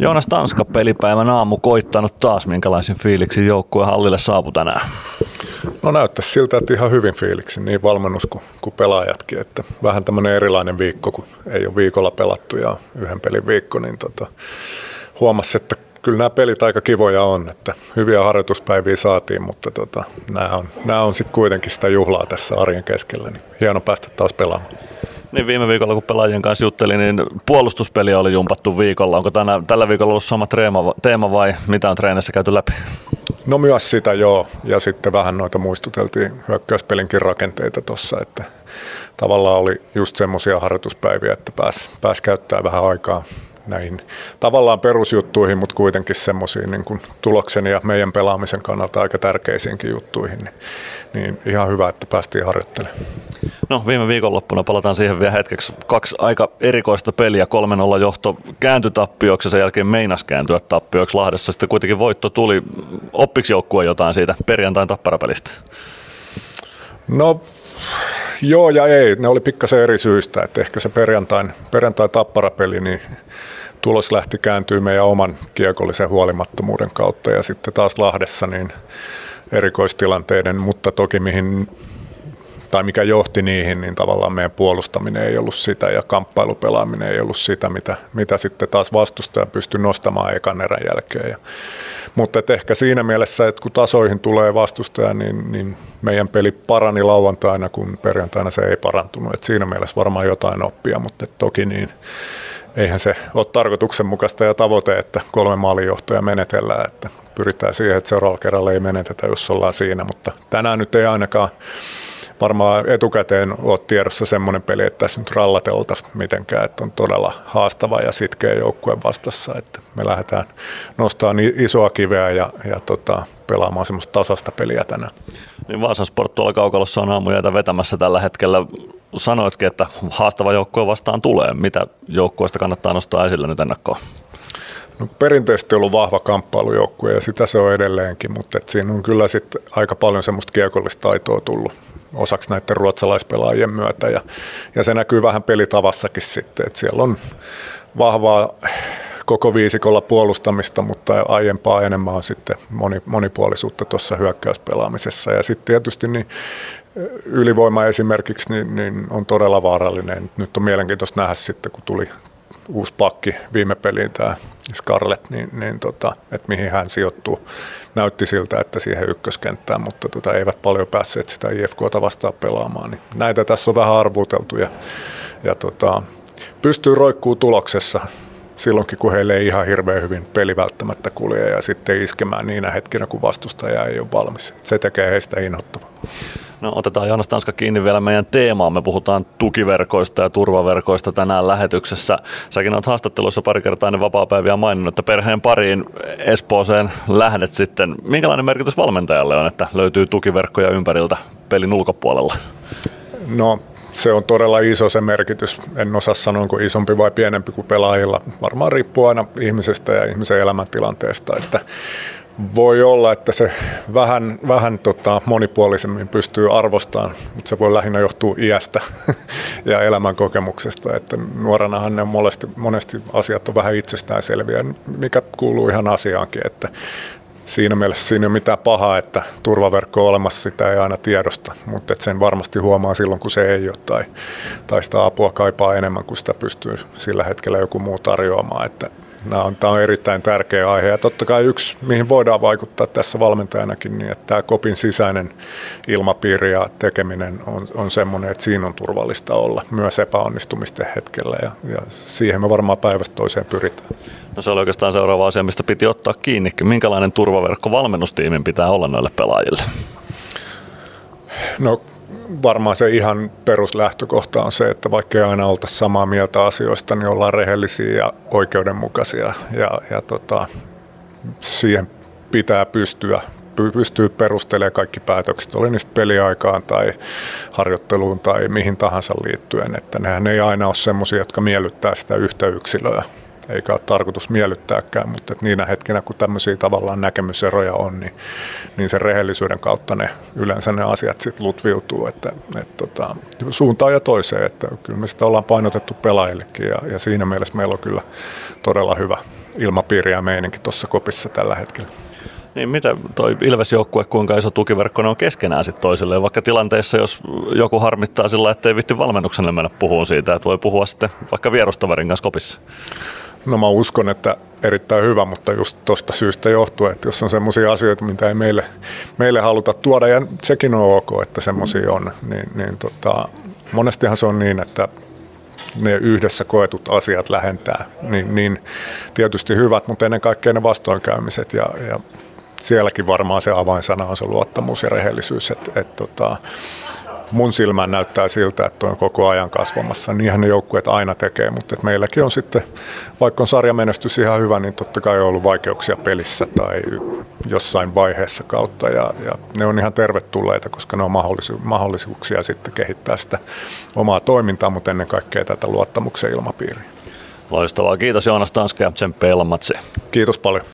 Joonas Tanska pelipäivän aamu koittanut taas, minkälaisin fiiliksi joukkue hallille saapu tänään? No näyttäisi siltä, että ihan hyvin fiiliksi, niin valmennus kuin, kuin pelaajatkin. Että vähän tämmöinen erilainen viikko, kun ei ole viikolla pelattu ja yhden pelin viikko, niin tota, huomasi, että kyllä nämä pelit aika kivoja on, että hyviä harjoituspäiviä saatiin, mutta tota, nämä on, nämä on sitten kuitenkin sitä juhlaa tässä arjen keskellä, niin hieno päästä taas pelaamaan. Niin viime viikolla kun pelaajien kanssa juttelin, niin puolustuspeliä oli jumpattu viikolla. Onko tänä, tällä viikolla ollut sama teema, teema vai mitä on treenissä käyty läpi? No myös sitä joo, ja sitten vähän noita muistuteltiin hyökkäyspelinkin rakenteita tuossa, että tavallaan oli just semmoisia harjoituspäiviä, että pääsi pääs käyttää vähän aikaa näihin tavallaan perusjuttuihin, mutta kuitenkin semmoisiin niin tuloksen ja meidän pelaamisen kannalta aika tärkeisiinkin juttuihin, niin, niin ihan hyvä, että päästiin harjoittelemaan. No viime viikonloppuna palataan siihen vielä hetkeksi. Kaksi aika erikoista peliä, 3-0 johto kääntyi tappioksi ja sen jälkeen meinas kääntyä tappioksi Lahdessa. Sitten kuitenkin voitto tuli. Oppiksi joukkue jotain siitä perjantain tapparapelistä? No joo ja ei. Ne oli pikkasen eri syistä. Että ehkä se perjantain, perjantain tapparapeli, niin tulos lähti kääntyy meidän oman kiekollisen huolimattomuuden kautta ja sitten taas Lahdessa niin erikoistilanteiden, mutta toki mihin tai mikä johti niihin, niin tavallaan meidän puolustaminen ei ollut sitä ja kamppailupelaaminen ei ollut sitä, mitä, mitä sitten taas vastustaja pystyi nostamaan ekan erän jälkeen. Ja, mutta ehkä siinä mielessä, että kun tasoihin tulee vastustaja, niin, niin meidän peli parani lauantaina, kun perjantaina se ei parantunut. Et siinä mielessä varmaan jotain oppia, mutta toki niin eihän se ole tarkoituksenmukaista ja tavoite, että kolme maalinjohtoja menetellään, että pyritään siihen, että seuraavalla kerralla ei menetetä, jos ollaan siinä, mutta tänään nyt ei ainakaan varmaan etukäteen ole tiedossa semmoinen peli, että tässä nyt rallateltaisiin mitenkään, että on todella haastava ja sitkeä joukkue vastassa, että me lähdetään nostamaan isoa kiveä ja, ja tota, pelaamaan semmoista tasasta peliä tänään. Niin Vaasan Sport tuolla kaukalossa on aamujäitä vetämässä tällä hetkellä. Sanoitkin, että haastava joukkue vastaan tulee. Mitä joukkueesta kannattaa nostaa esille nyt ennakkoon? No, perinteisesti ollut vahva kamppailujoukkue ja sitä se on edelleenkin, mutta et siinä on kyllä sit aika paljon semmoista kiekollista taitoa tullut osaksi näiden ruotsalaispelaajien myötä ja, ja se näkyy vähän pelitavassakin sitten, että siellä on vahvaa koko viisikolla puolustamista, mutta aiempaa enemmän on sitten moni, monipuolisuutta tuossa hyökkäyspelaamisessa. Ja sitten tietysti niin ylivoima esimerkiksi niin, niin on todella vaarallinen. Nyt on mielenkiintoista nähdä sitten, kun tuli uusi pakki viime peliin tämä Scarlett, niin, niin tota, että mihin hän sijoittuu. Näytti siltä, että siihen ykköskenttään, mutta tota, eivät paljon päässeet sitä IFKta vastaan pelaamaan. Niin näitä tässä on vähän arvuteltu ja, ja tota, pystyy roikkuu tuloksessa silloinkin, kun heille ei ihan hirveän hyvin peli välttämättä kulje ja sitten iskemään niinä hetkinä, kun vastustaja ei ole valmis. Se tekee heistä inhottavaa. No otetaan Joonas Tanska kiinni vielä meidän teemaan. Me puhutaan tukiverkoista ja turvaverkoista tänään lähetyksessä. Säkin olet haastatteluissa pari kertaa ennen vapaa-päiviä maininnut, että perheen pariin Espooseen lähdet sitten. Minkälainen merkitys valmentajalle on, että löytyy tukiverkkoja ympäriltä pelin ulkopuolella? No se on todella iso se merkitys. En osaa sanoa, onko isompi vai pienempi kuin pelaajilla. Varmaan riippuu aina ihmisestä ja ihmisen elämäntilanteesta. Että voi olla, että se vähän, vähän tota, monipuolisemmin pystyy arvostamaan, mutta se voi lähinnä johtua iästä ja elämän kokemuksesta. Että nuorenahan ne monesti, monesti asiat on vähän itsestäänselviä, mikä kuuluu ihan asiaankin, että siinä mielessä siinä ei ole mitään pahaa, että turvaverkko on olemassa, sitä ei aina tiedosta, mutta sen varmasti huomaa silloin, kun se ei ole tai, tai sitä apua kaipaa enemmän kuin sitä pystyy sillä hetkellä joku muu tarjoamaan. Että Nämä on, tämä on erittäin tärkeä aihe ja totta kai yksi, mihin voidaan vaikuttaa tässä valmentajanakin, niin että tämä kopin sisäinen ilmapiiri ja tekeminen on, on semmoinen, että siinä on turvallista olla myös epäonnistumisten hetkellä ja, ja siihen me varmaan päivästä toiseen pyritään. No se oli oikeastaan seuraava asia, mistä piti ottaa kiinni. Minkälainen turvaverkko valmennustiimin pitää olla noille pelaajille? No varmaan se ihan peruslähtökohta on se, että vaikka ei aina olta samaa mieltä asioista, niin ollaan rehellisiä ja oikeudenmukaisia. Ja, ja tota, siihen pitää pystyä pystyy perustelemaan kaikki päätökset, oli niistä peliaikaan tai harjoitteluun tai mihin tahansa liittyen, että nehän ei aina ole semmoisia, jotka miellyttää sitä yhtä yksilöä eikä ole tarkoitus miellyttääkään, mutta että niinä hetkinä, kun tämmöisiä tavallaan näkemyseroja on, niin, niin sen rehellisyyden kautta ne yleensä ne asiat sitten lutviutuu, että, että tota, suuntaan ja toiseen, että kyllä me sitä ollaan painotettu pelaajillekin ja, ja siinä mielessä meillä on kyllä todella hyvä, ilmapiiri ja meininki tuossa kopissa tällä hetkellä. Niin mitä toi Ilves-joukkue, kuinka iso tukiverkko ne on keskenään sitten toisilleen, vaikka tilanteessa, jos joku harmittaa sillä, että ei vitti valmennukselle mennä puhumaan siitä, että voi puhua sitten vaikka vierustaverin kanssa kopissa? No mä uskon, että erittäin hyvä, mutta just tuosta syystä johtuen, että jos on semmoisia asioita, mitä ei meille, meille haluta tuoda, ja sekin on ok, että semmoisia on, niin, niin tota, monestihan se on niin, että ne yhdessä koetut asiat lähentää, niin, niin tietysti hyvät, mutta ennen kaikkea ne vastoinkäymiset ja, ja sielläkin varmaan se avainsana on se luottamus ja rehellisyys, että et, tota, mun silmään näyttää siltä, että on koko ajan kasvamassa. Niinhän ne joukkueet aina tekee, mutta että meilläkin on sitten, vaikka on sarjamenestys ihan hyvä, niin totta kai on ollut vaikeuksia pelissä tai jossain vaiheessa kautta. Ja, ja ne on ihan tervetulleita, koska ne on mahdollisu- mahdollisuuksia sitten kehittää sitä omaa toimintaa, mutta ennen kaikkea tätä luottamuksen ilmapiiriä. Loistavaa. Kiitos Joonas Tanska ja Tsemppe Kiitos paljon.